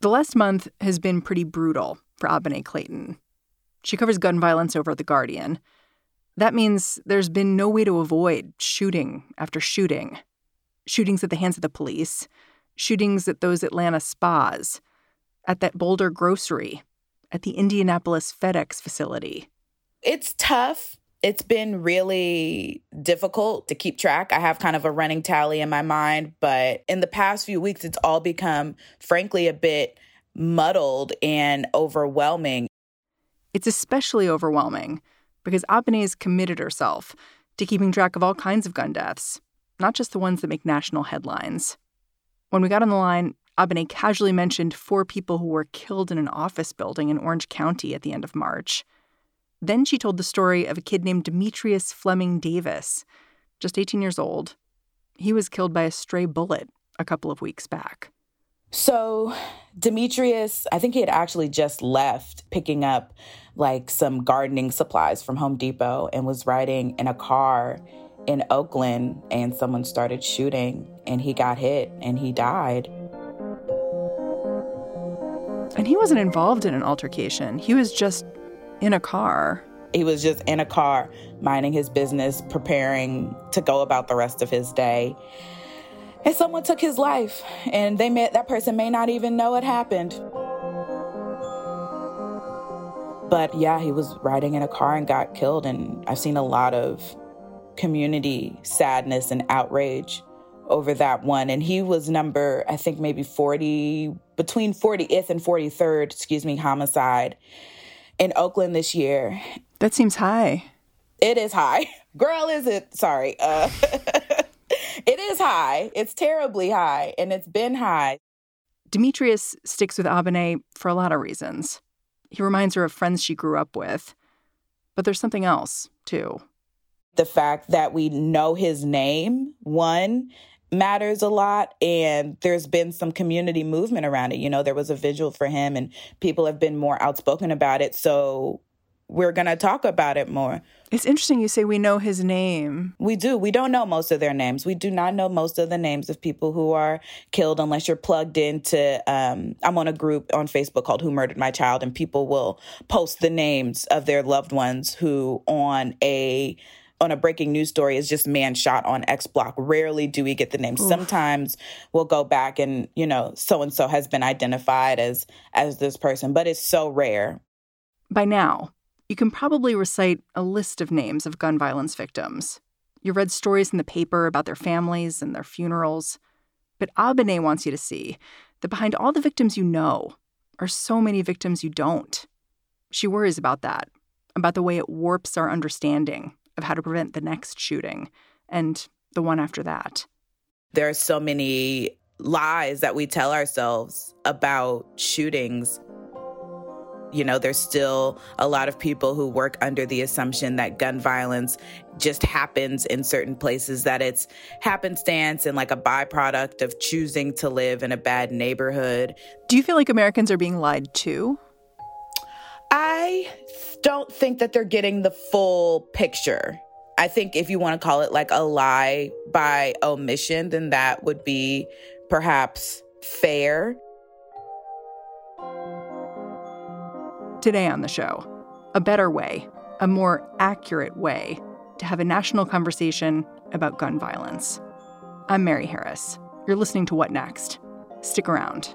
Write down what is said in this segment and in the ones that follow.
The last month has been pretty brutal for Abene Clayton. She covers gun violence over at The Guardian. That means there's been no way to avoid shooting after shooting. Shootings at the hands of the police, shootings at those Atlanta spas, at that Boulder grocery, at the Indianapolis FedEx facility. It's tough. It's been really difficult to keep track. I have kind of a running tally in my mind, but in the past few weeks, it's all become, frankly, a bit muddled and overwhelming. It's especially overwhelming because has committed herself to keeping track of all kinds of gun deaths, not just the ones that make national headlines. When we got on the line, Abene casually mentioned four people who were killed in an office building in Orange County at the end of March. Then she told the story of a kid named Demetrius Fleming Davis, just 18 years old. He was killed by a stray bullet a couple of weeks back. So, Demetrius, I think he had actually just left picking up like some gardening supplies from Home Depot and was riding in a car in Oakland and someone started shooting and he got hit and he died. And he wasn't involved in an altercation. He was just in a car. He was just in a car, minding his business, preparing to go about the rest of his day. And someone took his life, and they may, that person may not even know it happened. But yeah, he was riding in a car and got killed. And I've seen a lot of community sadness and outrage over that one. And he was number, I think maybe 40, between 40th and 43rd, excuse me, homicide in Oakland this year. That seems high. It is high. Girl, is it? Sorry. Uh, it is high. It's terribly high, and it's been high. Demetrius sticks with Abene for a lot of reasons. He reminds her of friends she grew up with. But there's something else, too. The fact that we know his name, one, matters a lot and there's been some community movement around it. You know there was a vigil for him and people have been more outspoken about it so we're going to talk about it more. It's interesting you say we know his name. We do. We don't know most of their names. We do not know most of the names of people who are killed unless you're plugged into um, i'm on a group on facebook called who murdered my child and people will post the names of their loved ones who on a on a breaking news story is just man shot on X block. Rarely do we get the name. Oof. Sometimes we'll go back and, you know, so and so has been identified as as this person, but it's so rare. By now, you can probably recite a list of names of gun violence victims. You read stories in the paper about their families and their funerals. But Abene wants you to see that behind all the victims you know are so many victims you don't. She worries about that, about the way it warps our understanding of how to prevent the next shooting and the one after that. There are so many lies that we tell ourselves about shootings. You know, there's still a lot of people who work under the assumption that gun violence just happens in certain places, that it's happenstance and like a byproduct of choosing to live in a bad neighborhood. Do you feel like Americans are being lied to? I don't think that they're getting the full picture. I think if you want to call it like a lie by omission, then that would be perhaps fair. Today on the show, a better way, a more accurate way to have a national conversation about gun violence. I'm Mary Harris. You're listening to What Next? Stick around.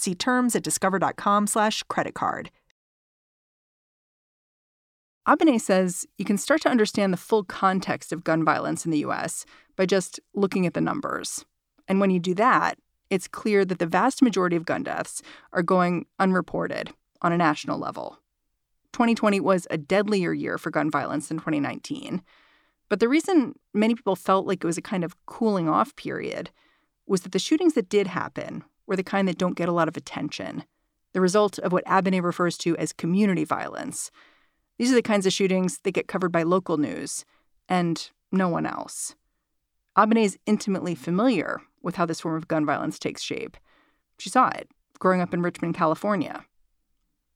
See terms at discover.com/slash credit card. Abene says you can start to understand the full context of gun violence in the U.S. by just looking at the numbers. And when you do that, it's clear that the vast majority of gun deaths are going unreported on a national level. 2020 was a deadlier year for gun violence than 2019. But the reason many people felt like it was a kind of cooling off period was that the shootings that did happen were the kind that don't get a lot of attention, the result of what Abene refers to as community violence. These are the kinds of shootings that get covered by local news and no one else. Abene is intimately familiar with how this form of gun violence takes shape. She saw it growing up in Richmond, California.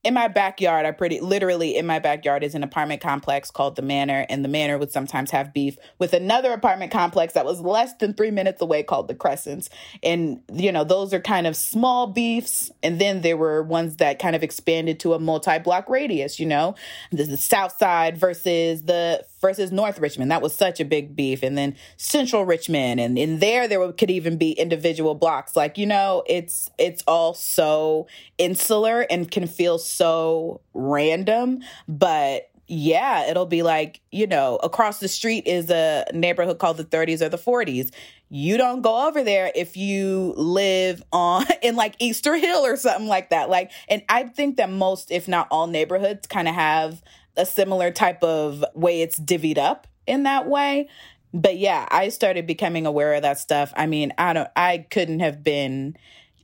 In my backyard, I pretty literally in my backyard is an apartment complex called the Manor, and the Manor would sometimes have beef with another apartment complex that was less than three minutes away called the Crescents. And, you know, those are kind of small beefs. And then there were ones that kind of expanded to a multi block radius, you know, the, the South Side versus the versus North Richmond. That was such a big beef. And then Central Richmond. And in there, there could even be individual blocks. Like, you know, it's, it's all so insular and can feel so random. But yeah, it'll be like, you know, across the street is a neighborhood called the 30s or the 40s. You don't go over there if you live on in like Easter Hill or something like that. Like, and I think that most, if not all neighborhoods kind of have a similar type of way it's divvied up in that way. But yeah, I started becoming aware of that stuff. I mean, I don't I couldn't have been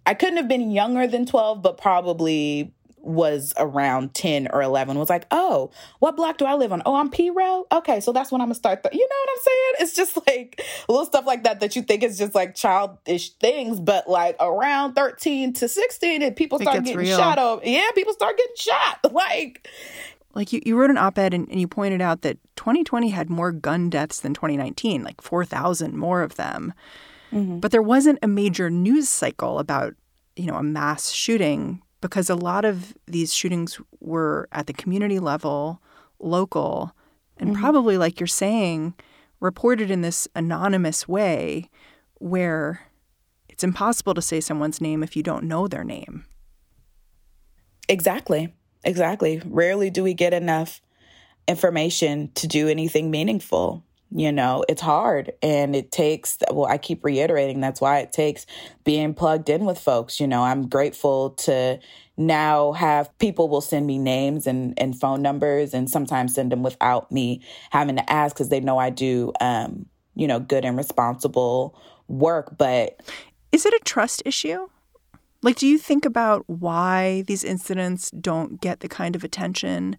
I couldn't have been younger than 12, but probably was around 10 or 11 was like, oh, what block do I live on? Oh, I'm P Row. Okay, so that's when I'm gonna start. Th-. You know what I'm saying? It's just like little stuff like that that you think is just like childish things, but like around 13 to 16, and people start getting real. shot. Over, yeah, people start getting shot. Like, like you, you wrote an op ed and, and you pointed out that 2020 had more gun deaths than 2019, like 4,000 more of them. Mm-hmm. But there wasn't a major news cycle about, you know, a mass shooting because a lot of these shootings were at the community level, local, and mm-hmm. probably, like you're saying, reported in this anonymous way where it's impossible to say someone's name if you don't know their name. Exactly. Exactly. Rarely do we get enough information to do anything meaningful. You know, it's hard and it takes, well, I keep reiterating that's why it takes being plugged in with folks. You know, I'm grateful to now have people will send me names and, and phone numbers and sometimes send them without me having to ask because they know I do, um, you know, good and responsible work. But is it a trust issue? Like, do you think about why these incidents don't get the kind of attention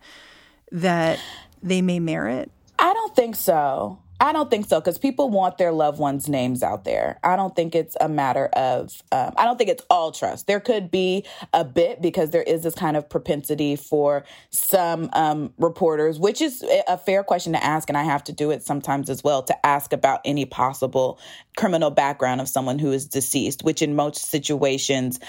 that they may merit? I don't think so. I don't think so because people want their loved ones' names out there. I don't think it's a matter of, um, I don't think it's all trust. There could be a bit because there is this kind of propensity for some um, reporters, which is a fair question to ask. And I have to do it sometimes as well to ask about any possible criminal background of someone who is deceased, which in most situations,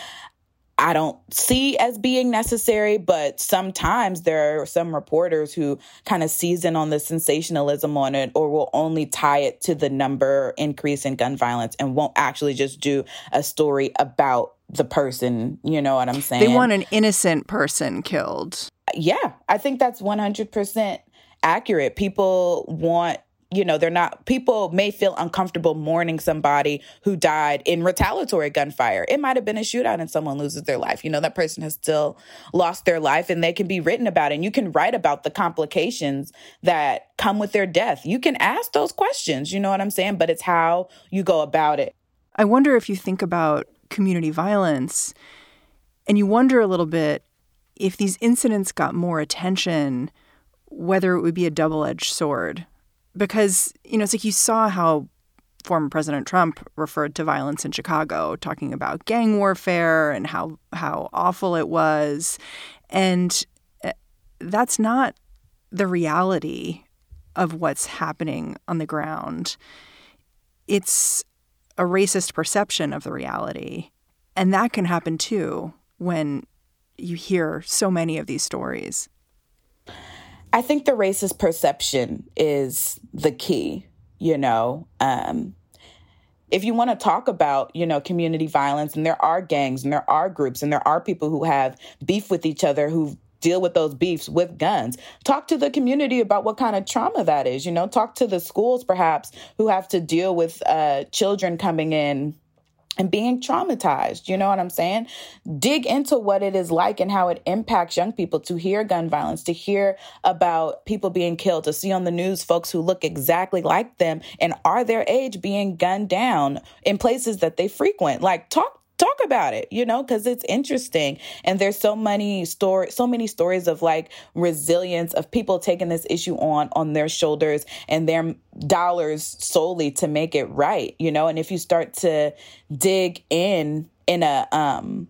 I don't see as being necessary, but sometimes there are some reporters who kind of season on the sensationalism on it or will only tie it to the number increase in gun violence and won't actually just do a story about the person. You know what I'm saying? They want an innocent person killed. Yeah, I think that's 100% accurate. People want you know, they're not, people may feel uncomfortable mourning somebody who died in retaliatory gunfire. It might have been a shootout and someone loses their life. You know, that person has still lost their life and they can be written about. And you can write about the complications that come with their death. You can ask those questions, you know what I'm saying? But it's how you go about it. I wonder if you think about community violence and you wonder a little bit if these incidents got more attention, whether it would be a double edged sword because, you know, it's like you saw how former President Trump referred to violence in Chicago, talking about gang warfare and how how awful it was. And eh, that's not the reality of what's happening on the ground. It's a racist perception of the reality. And that can happen too when you hear so many of these stories? I think the racist perception is the key, you know. Um, if you want to talk about, you know, community violence, and there are gangs and there are groups and there are people who have beef with each other who deal with those beefs with guns. Talk to the community about what kind of trauma that is. You know, talk to the schools perhaps who have to deal with uh, children coming in and being traumatized. You know what I'm saying? Dig into what it is like and how it impacts young people to hear gun violence, to hear about people being killed, to see on the news folks who look exactly like them and are their age being gunned down in places that they frequent. Like, talk talk about it, you know, because it's interesting. And there's so many story, so many stories of like resilience of people taking this issue on on their shoulders and their dollars solely to make it right, you know. And if you start to dig in in a um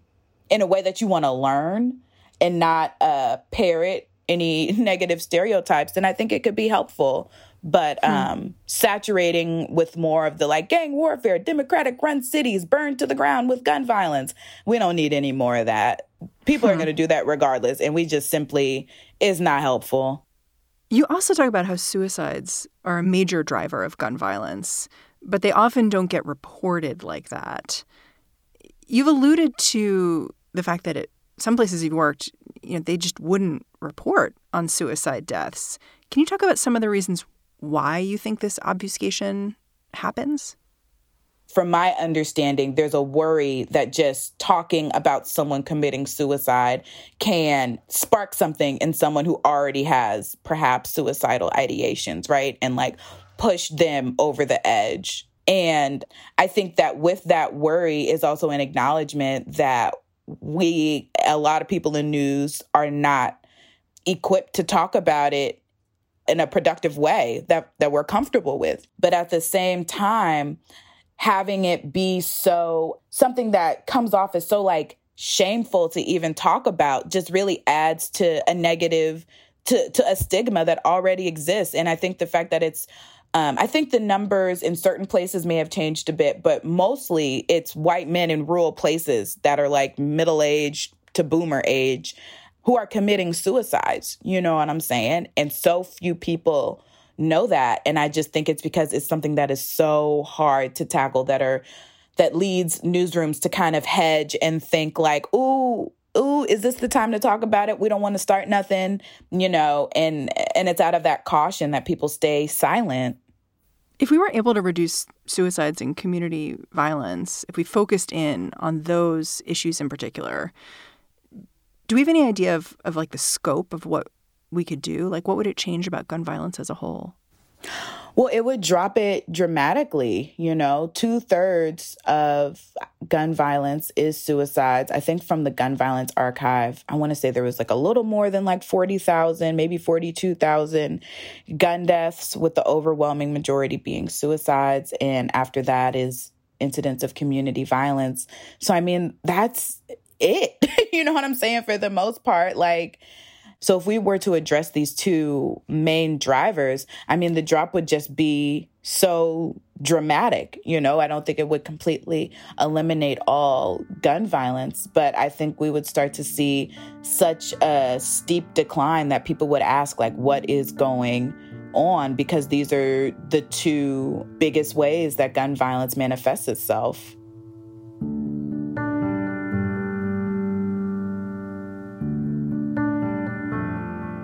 in a way that you want to learn and not uh parrot any negative stereotypes, then I think it could be helpful but hmm. um, saturating with more of the like gang warfare, democratic run cities burned to the ground with gun violence. We don't need any more of that. People hmm. are going to do that regardless, and we just simply is not helpful. You also talk about how suicides are a major driver of gun violence, but they often don't get reported like that. You've alluded to the fact that at some places you've worked, you know, they just wouldn't report on suicide deaths. Can you talk about some of the reasons why you think this obfuscation happens? From my understanding, there's a worry that just talking about someone committing suicide can spark something in someone who already has perhaps suicidal ideations, right? And like push them over the edge. And I think that with that worry is also an acknowledgement that we, a lot of people in news, are not equipped to talk about it in a productive way that that we're comfortable with. But at the same time, having it be so something that comes off as so like shameful to even talk about just really adds to a negative to to a stigma that already exists. And I think the fact that it's um, I think the numbers in certain places may have changed a bit, but mostly it's white men in rural places that are like middle age to boomer age who are committing suicides. You know what I'm saying? And so few people know that. And I just think it's because it's something that is so hard to tackle that are that leads newsrooms to kind of hedge and think like, ooh, ooh, is this the time to talk about it? We don't want to start nothing, you know, and and it's out of that caution that people stay silent. If we were able to reduce suicides and community violence, if we focused in on those issues in particular, do we have any idea of, of like the scope of what we could do? Like, what would it change about gun violence as a whole? Well, it would drop it dramatically. You know, two thirds of gun violence is suicides. I think from the gun violence archive, I want to say there was like a little more than like 40,000, maybe 42,000 gun deaths, with the overwhelming majority being suicides. And after that is incidents of community violence. So, I mean, that's it. you know what I'm saying? For the most part, like, so if we were to address these two main drivers, I mean, the drop would just be so dramatic. You know, I don't think it would completely eliminate all gun violence, but I think we would start to see such a steep decline that people would ask, like, what is going on? Because these are the two biggest ways that gun violence manifests itself.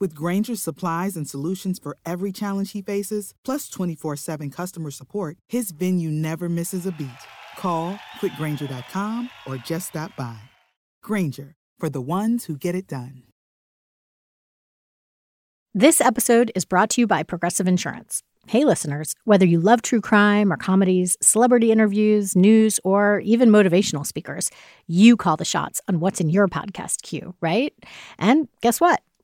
With Grainger's supplies and solutions for every challenge he faces, plus 24 7 customer support, his venue never misses a beat. Call click grainger.com or just stop by. Grainger, for the ones who get it done. This episode is brought to you by Progressive Insurance. Hey, listeners, whether you love true crime or comedies, celebrity interviews, news, or even motivational speakers, you call the shots on what's in your podcast queue, right? And guess what?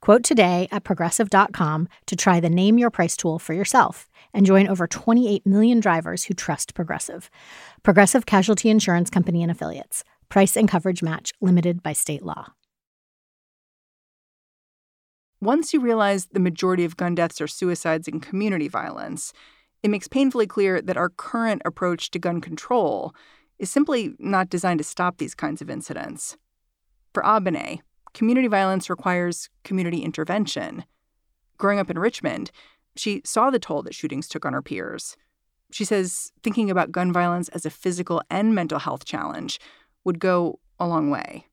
Quote today at progressive.com to try the Name Your Price tool for yourself and join over 28 million drivers who trust Progressive. Progressive Casualty Insurance Company and Affiliates. Price and coverage match limited by state law. Once you realize the majority of gun deaths are suicides and community violence, it makes painfully clear that our current approach to gun control is simply not designed to stop these kinds of incidents. For Abene, community violence requires community intervention. Growing up in Richmond, she saw the toll that shootings took on her peers. She says thinking about gun violence as a physical and mental health challenge would go a long way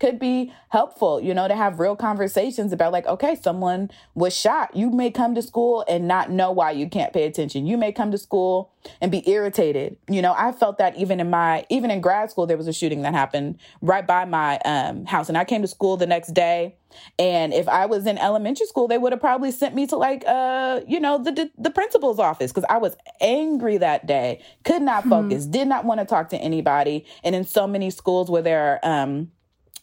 could be helpful, you know, to have real conversations about like, okay, someone was shot. You may come to school and not know why you can't pay attention. You may come to school and be irritated. You know, I felt that even in my even in grad school there was a shooting that happened right by my um, house and I came to school the next day and if I was in elementary school they would have probably sent me to like uh, you know, the the principal's office cuz I was angry that day. Could not hmm. focus, hmm did not want to talk to anybody. And in so many schools where there are um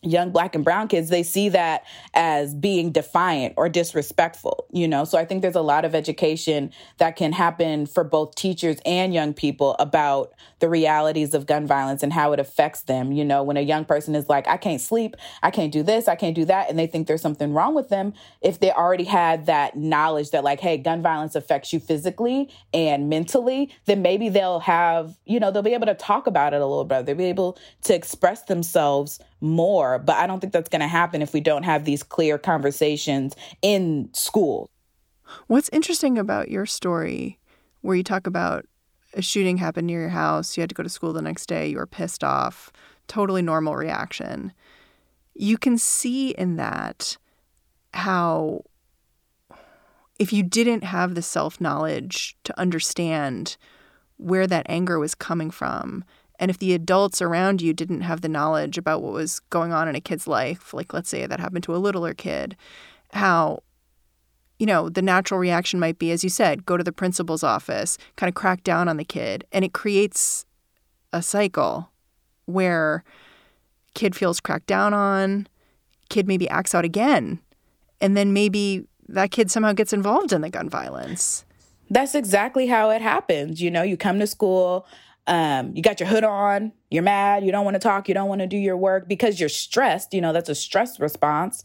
young black and brown kids they see that as being defiant or disrespectful you know? So i think there's a lot of education that can happen for both teachers and young people about the realities of gun violence and how it affects them you know when a young person is like i can't sleep i can't do this i can't do that and they think there's something wrong with them if they already had that knowledge that like hey gun violence affects you physically and mentally then maybe they'll have you know they'll be able to talk about it a little bit they'll be able to express themselves more. But I don't think that's going to happen if we don't have these clear conversations in school. What's interesting about your story, where you talk about a shooting happened near your house, you had to go to school the next day, you were pissed off, totally normal reaction. You can see in that how if you didn't have the self knowledge to understand where that anger was coming from and if the adults around you didn't have the knowledge about what was going on in a kid's life, like let's say that happened to a littler kid, how, you know, the natural reaction might be, as you said, go to the principal's office, kind of crack down on the kid. And it creates a cycle where kid feels cracked down on, kid maybe acts out again. And then maybe that kid somehow gets involved in the gun violence. That's exactly how it happens. You know, you come to school, um, you got your hood on, you're mad, you don't want to talk, you don't want to do your work because you're stressed. You know, that's a stress response.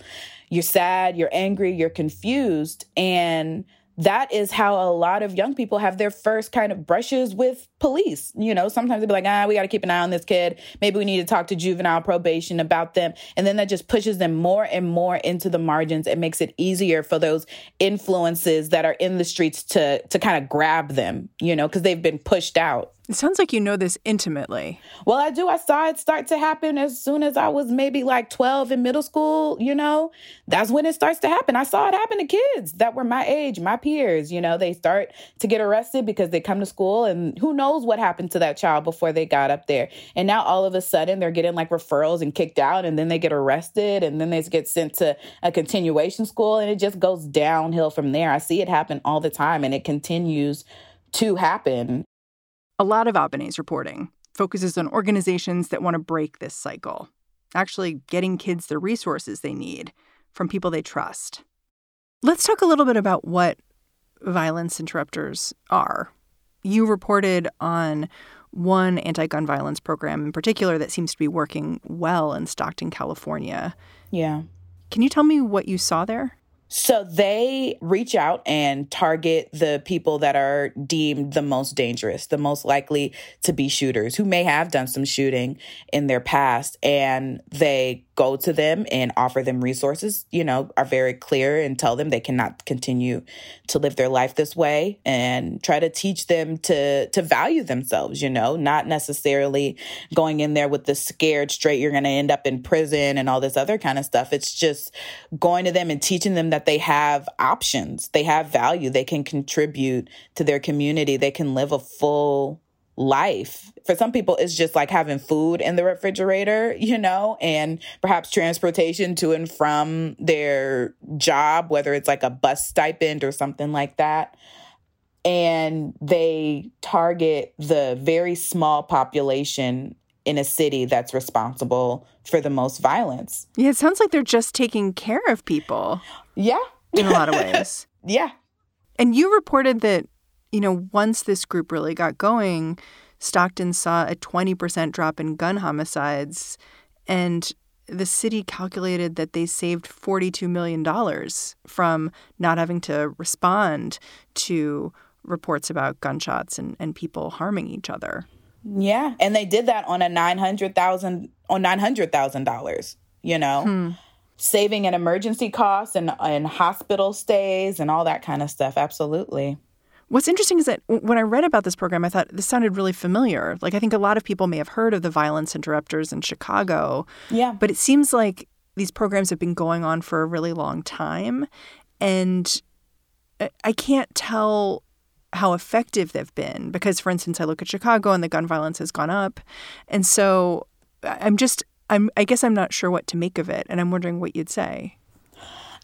You're sad, you're angry, you're confused. And that is how a lot of young people have their first kind of brushes with police. You know, sometimes they'll be like, ah, we got to keep an eye on this kid. Maybe we need to talk to juvenile probation about them. And then that just pushes them more and more into the margins. It makes it easier for those influences that are in the streets to, to kind of grab them, you know, because they've been pushed out. It sounds like you know this intimately. Well, I do. I saw it start to happen as soon as I was maybe like 12 in middle school, you know. That's when it starts to happen. I saw it happen to kids that were my age, my peers, you know. They start to get arrested because they come to school and who knows what happened to that child before they got up there. And now all of a sudden they're getting like referrals and kicked out and then they get arrested and then they get sent to a continuation school and it just goes downhill from there. I see it happen all the time and it continues to happen. A lot of Abene's reporting focuses on organizations that want to break this cycle, actually getting kids the resources they need from people they trust. Let's talk a little bit about what violence interrupters are. You reported on one anti gun violence program in particular that seems to be working well in Stockton, California. Yeah. Can you tell me what you saw there? So they reach out and target the people that are deemed the most dangerous, the most likely to be shooters who may have done some shooting in their past. And they go to them and offer them resources, you know, are very clear and tell them they cannot continue to live their life this way and try to teach them to to value themselves, you know, not necessarily going in there with the scared straight you're going to end up in prison and all this other kind of stuff. It's just going to them and teaching them that they have options. They have value. They can contribute to their community. They can live a full life. For some people, it's just like having food in the refrigerator, you know, and perhaps transportation to and from their job, whether it's like a bus stipend or something like that. And they target the very small population in a city that's responsible for the most violence. Yeah, it sounds like they're just taking care of people. Yeah. In a lot of ways. yeah. And you reported that you know, once this group really got going, Stockton saw a 20% drop in gun homicides. And the city calculated that they saved $42 million from not having to respond to reports about gunshots and, and people harming each other. Yeah. And they did that on a 900,000 on $900,000, you know. Hmm. Saving an emergency costs and, and hospital stays and all that kind of stuff. Absolutely. What's interesting is that when I read about this program, I thought this sounded really familiar. Like, I think a lot of people may have heard of the violence interrupters in Chicago. Yeah. But it seems like these programs have been going on for a really long time. And I can't tell how effective they've been because, for instance, I look at Chicago and the gun violence has gone up. And so I'm just, I'm, I guess I'm not sure what to make of it. And I'm wondering what you'd say.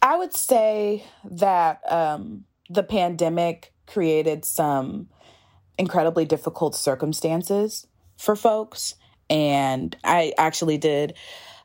I would say that um, the pandemic created some incredibly difficult circumstances for folks. And I actually did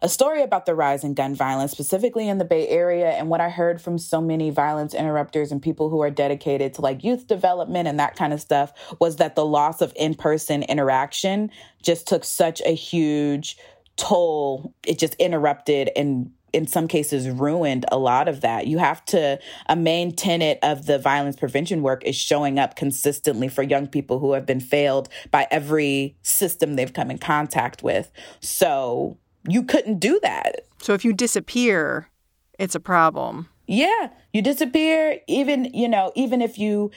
a story about the rise in gun violence, specifically in the Bay Area. And what I heard from so many violence interrupters and people who are dedicated to like youth development and that kind of stuff was that the loss of in person interaction just took such a huge toll. It just interrupted and in some cases ruined a lot of that. You have to, a main tenet of the violence prevention work is showing up consistently for young people who have been failed by every system they've come in contact with. So you couldn't do that. So if you disappear, it's a problem. Yeah, you disappear, even, you know, even if you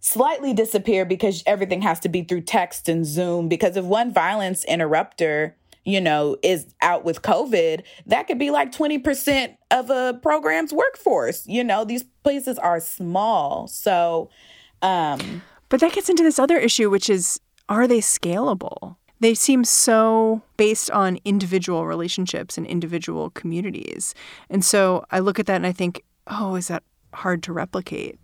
slightly disappear because everything has to be through text and Zoom. Because if one violence interrupter you know, is out with COVID, that could be like 20% of a program's workforce. You know, these places are small. So, um, but that gets into this other issue, which is are they scalable? They seem so based on individual relationships and individual communities. And so I look at that and I think, oh, is that hard to replicate?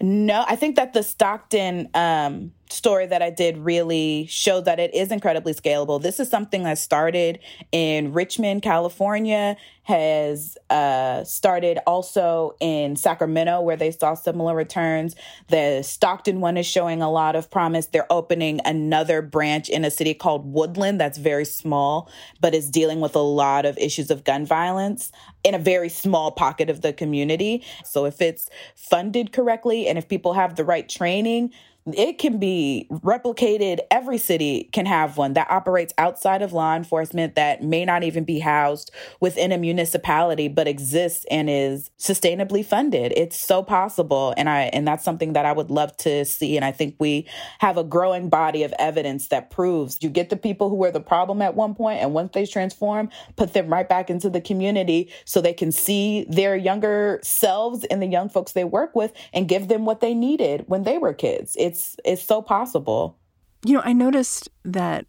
No, I think that the Stockton um, story that I did really showed that it is incredibly scalable. This is something that started in Richmond, California, has uh, started also in Sacramento, where they saw similar returns. The Stockton one is showing a lot of promise. They're opening another branch in a city called Woodland that's very small, but is dealing with a lot of issues of gun violence in a very small pocket of the community. So if it's funded correctly and if people have the right training, it can be replicated. Every city can have one that operates outside of law enforcement that may not even be housed within a municipality, but exists and is sustainably funded. It's so possible. And I, and that's something that I would love to see. And I think we have a growing body of evidence that proves you get the people who were the problem at one point, and once they transform, put them right back into the community so they can see their younger selves and the young folks they work with and give them what they needed when they were kids. It's it's it's so possible. You know, I noticed that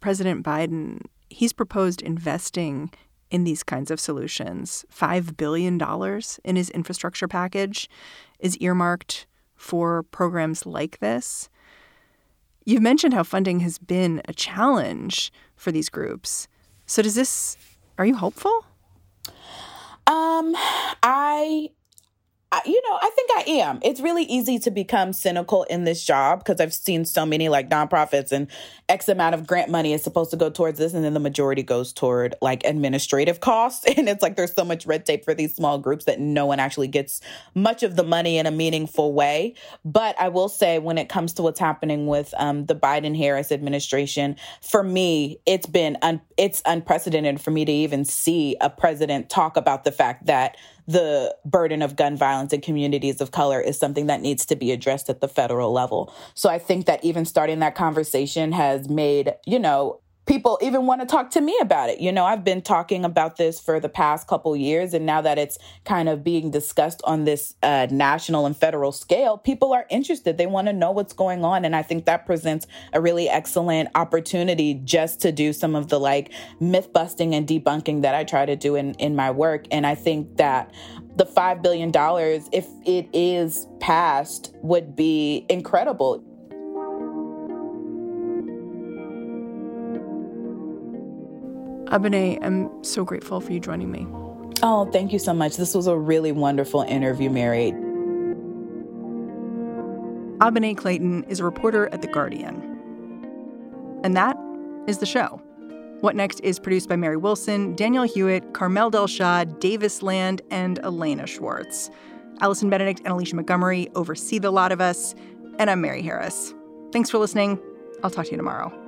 President Biden he's proposed investing in these kinds of solutions. $5 billion in his infrastructure package is earmarked for programs like this. You've mentioned how funding has been a challenge for these groups. So does this are you hopeful? Um I You know, I think I am. It's really easy to become cynical in this job because I've seen so many like nonprofits and X amount of grant money is supposed to go towards this, and then the majority goes toward like administrative costs. And it's like there's so much red tape for these small groups that no one actually gets much of the money in a meaningful way. But I will say, when it comes to what's happening with um, the Biden Harris administration, for me, it's been un- it's unprecedented for me to even see a president talk about the fact that the burden of gun violence in communities of color is something that needs to be addressed at the federal level. So I think that even starting that conversation has made, you know, people even want to talk to me about it. You know, I've been talking about this for the past couple years, and now that it's kind of being discussed on this uh, national and federal scale, people are interested. They want to know what's going on, and I think that presents a really excellent opportunity just to do some of the like myth busting and debunking that I try to do in in my work. And I think that the $5 billion, if it is passed, would be incredible. Abene, I'm so grateful for you joining me. Oh, thank you so much. This was a really wonderful interview, Mary. Abene Clayton is a reporter at The Guardian. And that is the show. What Next is produced by Mary Wilson, Daniel Hewitt, Carmel Delshad, Davis Land, and Elena Schwartz. Allison Benedict and Alicia Montgomery oversee the lot of us. And I'm Mary Harris. Thanks for listening. I'll talk to you tomorrow.